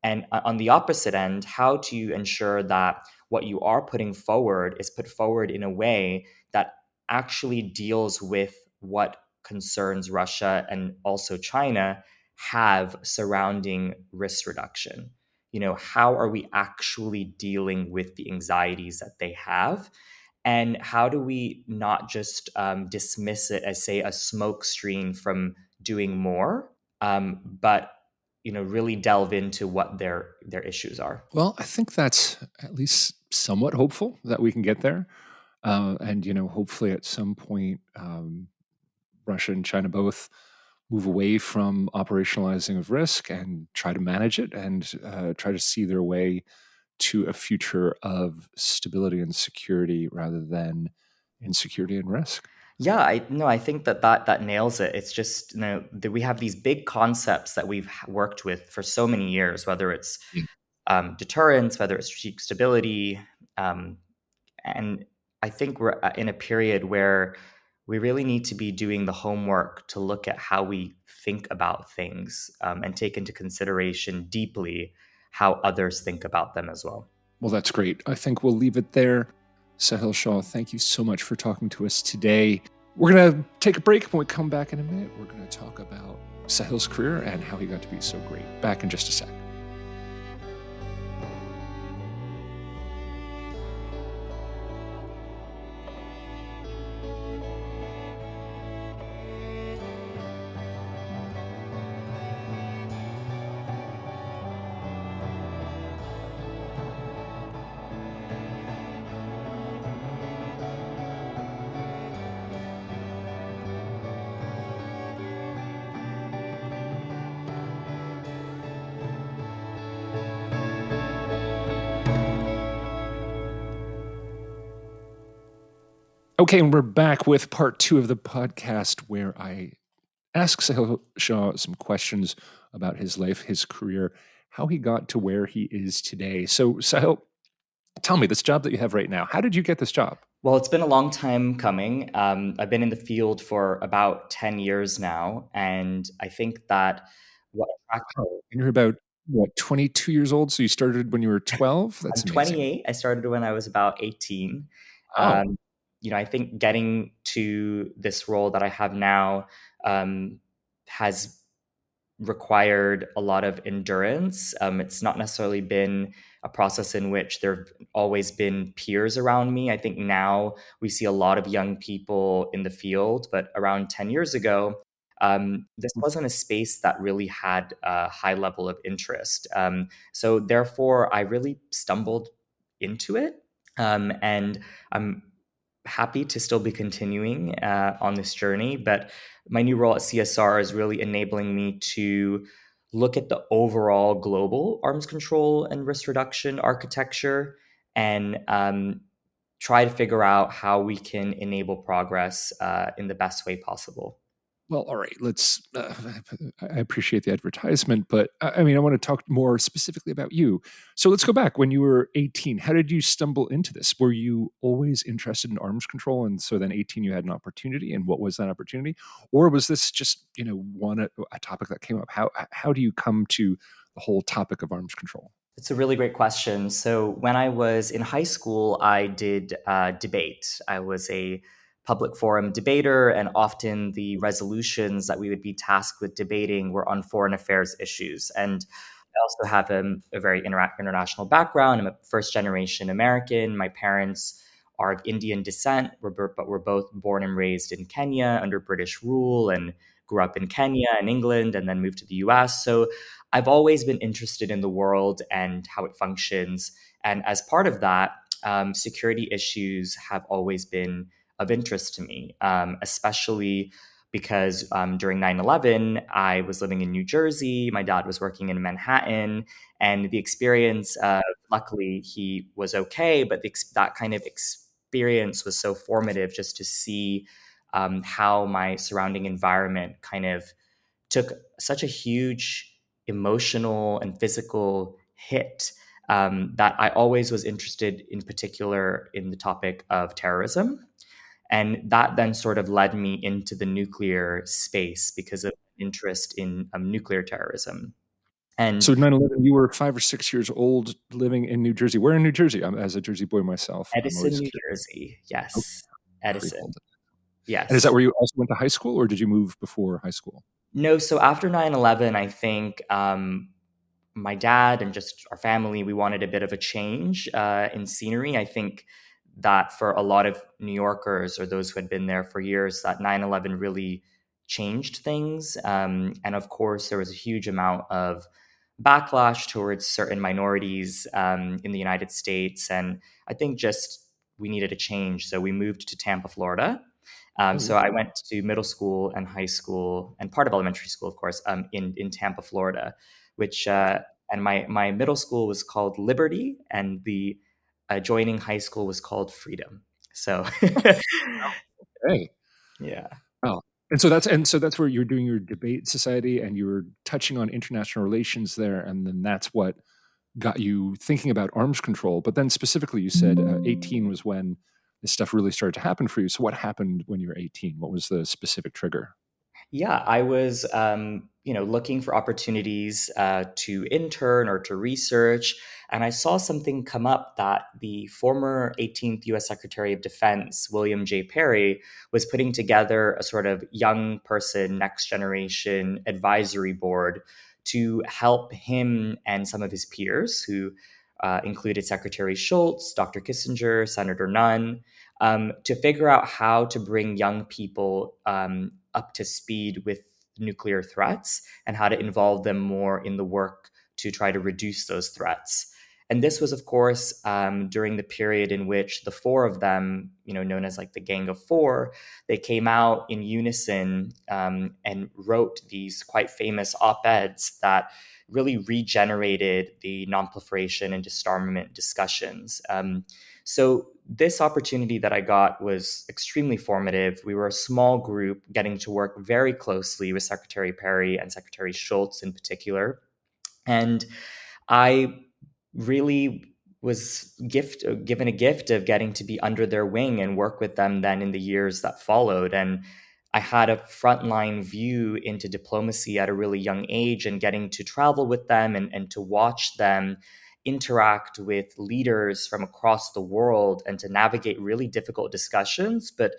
and on the opposite end how do you ensure that what you are putting forward is put forward in a way that actually deals with what concerns Russia and also China have surrounding risk reduction. You know, how are we actually dealing with the anxieties that they have? And how do we not just um, dismiss it as, say, a smoke screen from doing more, um, but you know, really delve into what their their issues are? Well, I think that's at least somewhat hopeful that we can get there, uh, and you know, hopefully at some point, um, Russia and China both move away from operationalizing of risk and try to manage it and uh, try to see their way to a future of stability and security rather than insecurity and risk. Yeah, I no, I think that that that nails it. It's just you know that we have these big concepts that we've worked with for so many years, whether it's mm. um, deterrence, whether it's strategic stability, um, and I think we're uh, in a period where we really need to be doing the homework to look at how we think about things um, and take into consideration deeply how others think about them as well. Well, that's great. I think we'll leave it there. Sahil Shah, thank you so much for talking to us today. We're going to take a break. When we come back in a minute, we're going to talk about Sahil's career and how he got to be so great. Back in just a sec. Okay, and we're back with part two of the podcast where I ask Sahil Shah some questions about his life, his career, how he got to where he is today. So, Sahil, tell me this job that you have right now, how did you get this job? Well, it's been a long time coming. Um, I've been in the field for about 10 years now. And I think that what attracted you're about, what, 22 years old? So you started when you were 12? That's I'm 28. I started when I was about 18. Oh. Um, you know, I think getting to this role that I have now um, has required a lot of endurance. Um, it's not necessarily been a process in which there have always been peers around me. I think now we see a lot of young people in the field, but around 10 years ago, um, this mm. wasn't a space that really had a high level of interest. Um, so, therefore, I really stumbled into it. Um, and I'm happy to still be continuing uh, on this journey. But my new role at CSR is really enabling me to look at the overall global arms control and risk reduction architecture and um, try to figure out how we can enable progress uh, in the best way possible. Well, all right. Let's. Uh, [laughs] I appreciate the advertisement, but I mean, I want to talk more specifically about you. So let's go back. When you were 18, how did you stumble into this? Were you always interested in arms control, and so then 18 you had an opportunity? And what was that opportunity? Or was this just you know one a topic that came up? How how do you come to the whole topic of arms control? It's a really great question. So when I was in high school, I did uh, debate. I was a public forum debater, and often the resolutions that we would be tasked with debating were on foreign affairs issues. And I also have a, a very inter- international background. I'm a first generation American. My parents are of Indian descent, but we're both born and raised in Kenya under British rule and grew up in Kenya and England and then moved to the US. So I've always been interested in the world and how it functions. And as part of that, um, security issues have always been of interest to me, um, especially because um, during 9 11, I was living in New Jersey. My dad was working in Manhattan. And the experience, uh, luckily, he was okay, but the, that kind of experience was so formative just to see um, how my surrounding environment kind of took such a huge emotional and physical hit um, that I always was interested in particular in the topic of terrorism. And that then sort of led me into the nuclear space because of interest in um, nuclear terrorism. And so 9 11, you were five or six years old living in New Jersey. Where in New Jersey? I'm as a Jersey boy myself. Edison, New Jersey. Yes. Okay. Edison. Yes. And is that where you also went to high school or did you move before high school? No. So after 9 11, I think um, my dad and just our family, we wanted a bit of a change uh, in scenery. I think that for a lot of New Yorkers or those who had been there for years, that 9 11 really changed things. Um, and of course, there was a huge amount of backlash towards certain minorities um, in the United States. And I think just we needed a change. So we moved to Tampa, Florida. Um, so I went to middle school and high school and part of elementary school, of course, um, in in Tampa, Florida, which uh, and my my middle school was called Liberty, and the adjoining high school was called Freedom. So, [laughs] hey, yeah. Oh, and so that's and so that's where you're doing your debate society, and you were touching on international relations there, and then that's what got you thinking about arms control. But then specifically, you said uh, 18 was when this stuff really started to happen for you. So, what happened when you were 18? What was the specific trigger? Yeah, I was, um, you know, looking for opportunities uh, to intern or to research, and I saw something come up that the former 18th U.S. Secretary of Defense, William J. Perry, was putting together a sort of young person, next generation advisory board to help him and some of his peers, who uh, included Secretary Shultz Dr. Kissinger, Senator Nunn, um, to figure out how to bring young people um, up to speed with nuclear threats and how to involve them more in the work to try to reduce those threats. And this was, of course, um, during the period in which the four of them, you know, known as like the Gang of Four, they came out in unison um, and wrote these quite famous op eds that really regenerated the nonproliferation and disarmament discussions. Um, so this opportunity that I got was extremely formative. We were a small group getting to work very closely with Secretary Perry and Secretary Shultz in particular. And I really was gift given a gift of getting to be under their wing and work with them then in the years that followed and I had a frontline view into diplomacy at a really young age and getting to travel with them and, and to watch them interact with leaders from across the world and to navigate really difficult discussions, but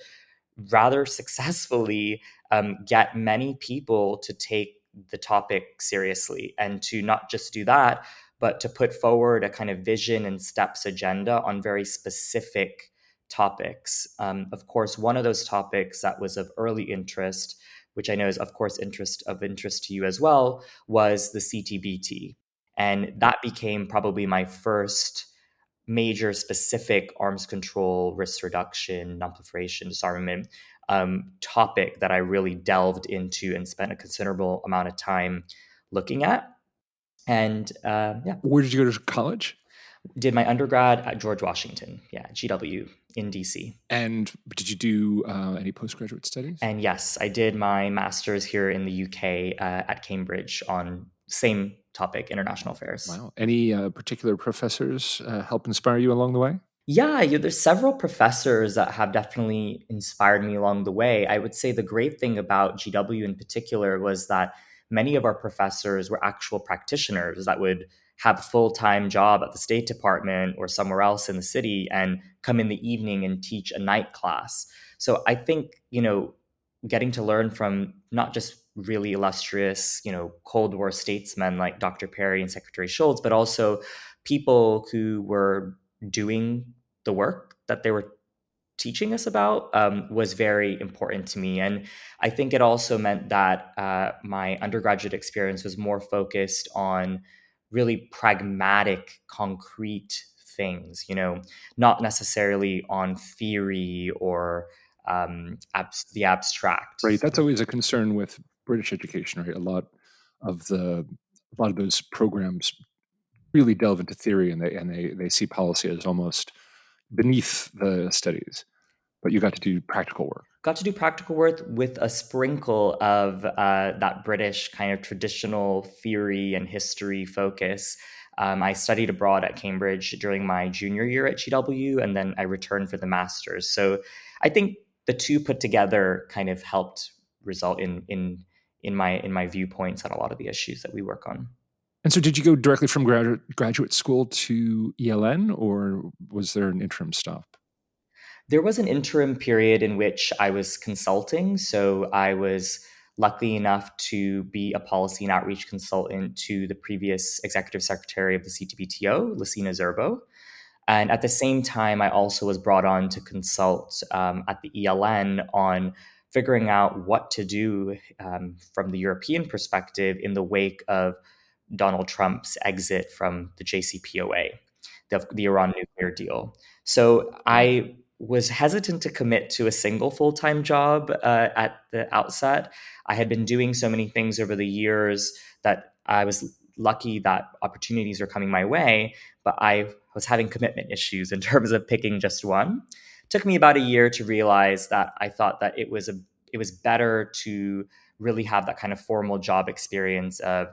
rather successfully um, get many people to take the topic seriously and to not just do that, but to put forward a kind of vision and steps agenda on very specific topics. Um, of course, one of those topics that was of early interest, which I know is of course interest of interest to you as well, was the CTBT, and that became probably my first major specific arms control, risk reduction, nonproliferation, disarmament um, topic that I really delved into and spent a considerable amount of time looking at. And uh, yeah. Where did you go to college? Did my undergrad at George Washington, yeah, GW in DC. And did you do uh, any postgraduate studies? And yes, I did my master's here in the UK uh, at Cambridge on same topic, international affairs. Wow. Any uh, particular professors uh, help inspire you along the way? Yeah, yeah, there's several professors that have definitely inspired me along the way. I would say the great thing about GW in particular was that many of our professors were actual practitioners that would have a full-time job at the state department or somewhere else in the city and come in the evening and teach a night class so i think you know getting to learn from not just really illustrious you know cold war statesmen like dr perry and secretary shultz but also people who were doing the work that they were teaching us about um, was very important to me. And I think it also meant that uh, my undergraduate experience was more focused on really pragmatic, concrete things, you know, not necessarily on theory or um, abs- the abstract. Right. That's always a concern with British education, right? A lot of the a lot of those programs really delve into theory and they and they they see policy as almost beneath the studies but you got to do practical work got to do practical work with a sprinkle of uh, that British kind of traditional theory and history focus. Um, I studied abroad at Cambridge during my junior year at GW, and then I returned for the master's. So I think the two put together kind of helped result in in in my in my viewpoints on a lot of the issues that we work on. And so, did you go directly from graduate graduate school to ELN, or was there an interim stop? There was an interim period in which I was consulting. So I was lucky enough to be a policy and outreach consultant to the previous executive secretary of the CTBTO, Lassina Zerbo. And at the same time, I also was brought on to consult um, at the ELN on figuring out what to do um, from the European perspective in the wake of Donald Trump's exit from the JCPOA, the, the Iran nuclear deal. So I was hesitant to commit to a single full time job uh, at the outset. I had been doing so many things over the years that I was lucky that opportunities were coming my way, but I was having commitment issues in [laughs] terms of picking just one. Took me about a year to realize that I thought that it was a it was better to really have that kind of formal job experience of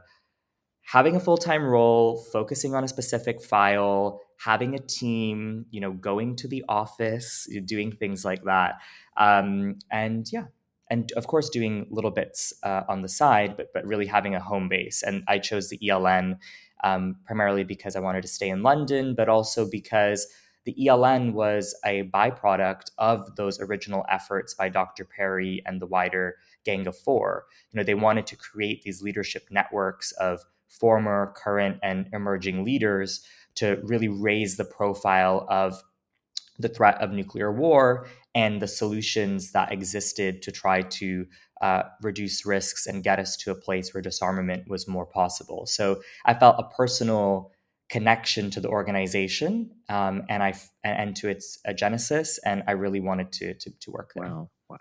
having a full-time role focusing on a specific file having a team you know going to the office doing things like that. Um, and yeah and of course doing little bits uh, on the side but, but really having a home base. And i chose the eln um, primarily because i wanted to stay in london but also because the eln was a byproduct of those original efforts by dr perry and the wider gang of four you know they wanted to create these leadership networks of former, current, and emerging leaders to really raise the profile of the threat of nuclear war and the solutions that existed to try to uh, reduce risks and get us to a place where disarmament was more possible. So I felt a personal connection to the organization um, and I and to its uh, genesis, and I really wanted to to, to work there. Wow, wow!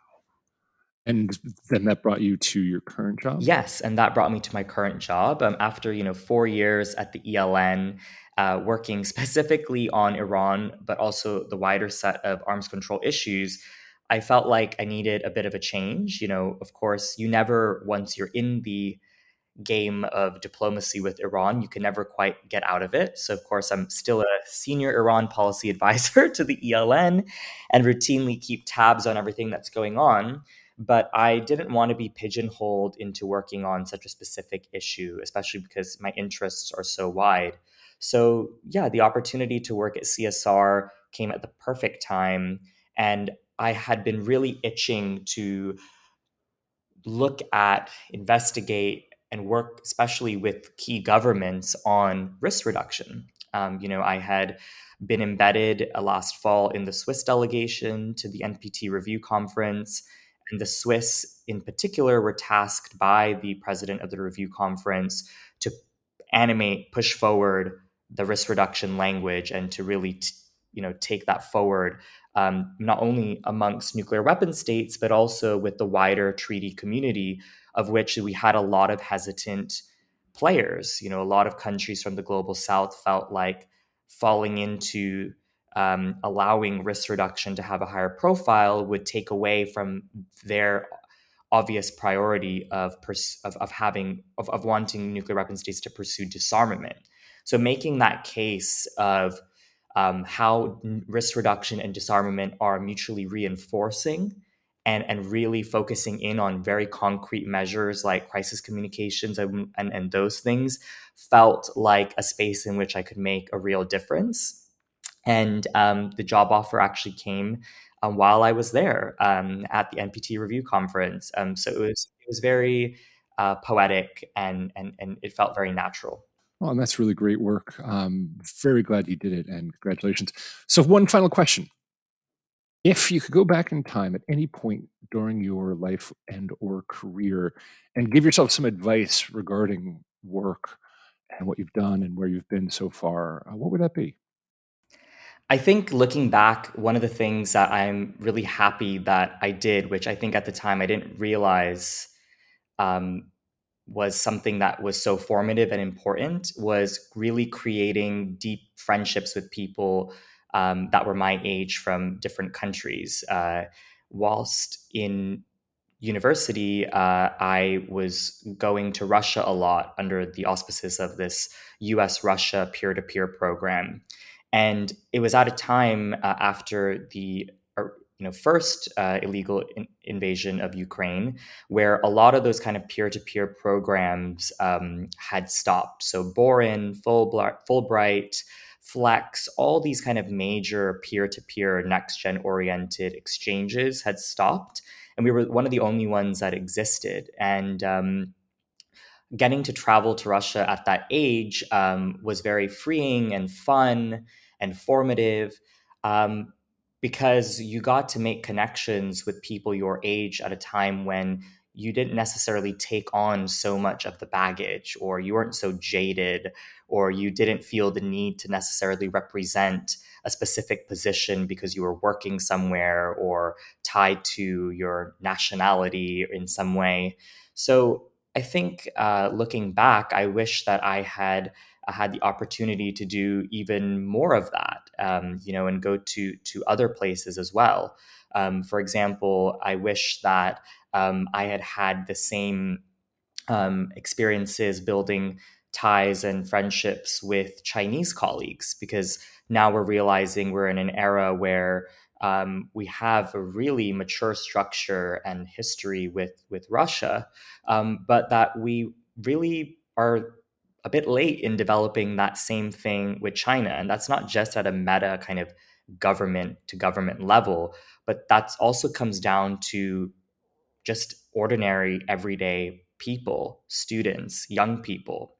And then that brought you to your current job. Yes, and that brought me to my current job. Um, after you know four years at the ELN, uh, working specifically on Iran, but also the wider set of arms control issues. I felt like I needed a bit of a change. You know, of course, you never, once you're in the game of diplomacy with Iran. You can never quite get out of it. So, of course, I'm still a senior Iran policy [laughs] advisor to the ELN and routinely keep tabs on everything that's going on. But I didn't want to be pigeonholed into working on such a specific issue, especially because my interests are so wide. So, yeah, the opportunity to work at CSR came at the perfect time. And I had been really itching to look at, investigate, and work especially with key governments on risk reduction. Um, you know, I had been embedded uh, last fall in the Swiss delegation to the NPT review conference. And the Swiss, in particular, were tasked by the president of the review conference to animate, push forward the risk reduction language and to really, t- you know, take that forward, um, not only amongst nuclear weapon states, but also with the wider treaty community of which we had a lot of hesitant players. You know, a lot of countries from the global south felt like falling into um, allowing risk reduction to have a higher profile would take away from their obvious priority of, pers- of, of having of, of wanting nuclear weapon states to pursue disarmament. So making that case of um, how risk reduction and disarmament are mutually reinforcing and, and really focusing in on very concrete measures like crisis communications and, and, and those things felt like a space in which I could make a real difference. And um, the job offer actually came um, while I was there um, at the NPT review conference. Um, so it was it was very uh, poetic and, and and it felt very natural. Oh, and that's really great work. Um, very glad you did it, and congratulations. So, one final question: if you could go back in time at any point during your life and or career and give yourself some advice regarding work and what you've done and where you've been so far, uh, what would that be? I think looking back, one of the things that I'm really happy that I did, which I think at the time I didn't realize um, was something that was so formative and important, was really creating deep friendships with people um, that were my age from different countries. Uh, whilst in university, uh, I was going to Russia a lot under the auspices of this US Russia peer to peer program. And it was at a time uh, after the uh, you know first uh, illegal in- invasion of Ukraine, where a lot of those kind of peer to peer programs um, had stopped. So Boren, Fulbright, Fulbright Flex, all these kind of major peer to peer, next gen oriented exchanges had stopped. And we were one of the only ones that existed. And um, getting to travel to Russia at that age um, was very freeing and fun and formative. Um, because you got to make connections with people your age at a time when you didn't necessarily take on so much of the baggage or you weren't so jaded or you didn't feel the need to necessarily represent a specific position because you were working somewhere or tied to your nationality in some way. So i think uh, looking back i wish that i had uh, had the opportunity to do even more of that um, you know and go to to other places as well. Um, for example i wish that um, I had had the same um, experiences building ties and friendships with Chinese colleagues because now we're realizing we're in an era where um, we have a really mature structure and history with with Russia, um, but that we really are a bit late in developing that same thing with China, and that's not just at a meta kind of government to government level, but that also comes down to just ordinary, everyday people, students, young people.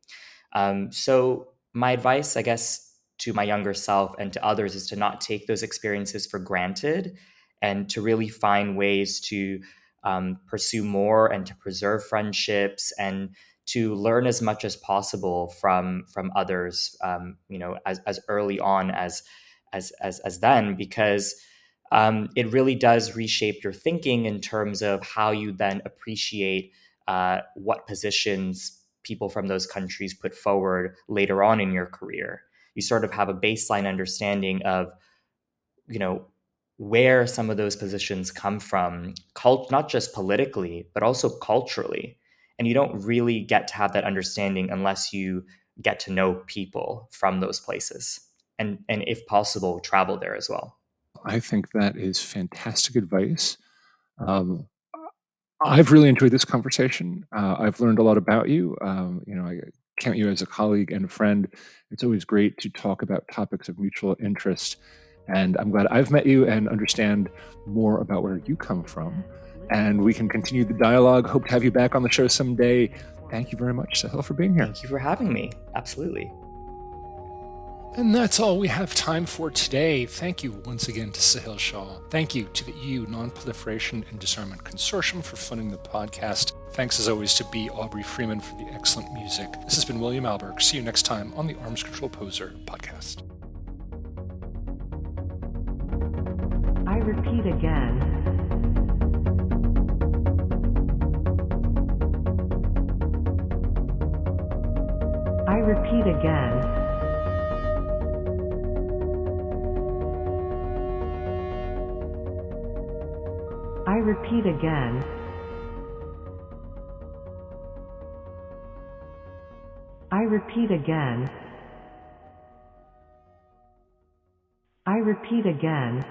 Um, so, my advice, I guess, to my younger self and to others is to not take those experiences for granted and to really find ways to um, pursue more and to preserve friendships and to learn as much as possible from from others, um, you know, as, as early on as as as, as then, because um, it really does reshape your thinking in terms of how you then appreciate uh, what positions people from those countries put forward later on in your career. You sort of have a baseline understanding of, you know, where some of those positions come from, cult- not just politically, but also culturally. And you don't really get to have that understanding unless you get to know people from those places and, and if possible, travel there as well. I think that is fantastic advice. Um, I've really enjoyed this conversation. Uh, I've learned a lot about you. Um, you know, I count you as a colleague and a friend. It's always great to talk about topics of mutual interest. And I'm glad I've met you and understand more about where you come from. And we can continue the dialogue. Hope to have you back on the show someday. Thank you very much, Sahil, for being here. Thank you for having me. Absolutely. And that's all we have time for today. Thank you once again to Sahil Shah. Thank you to the EU Nonproliferation and Disarmament Consortium for funding the podcast. Thanks as always to B. Aubrey Freeman for the excellent music. This has been William Alberque. See you next time on the Arms Control Poseur podcast. I repeat again. I repeat again. Repeat again. I repeat again. I repeat again.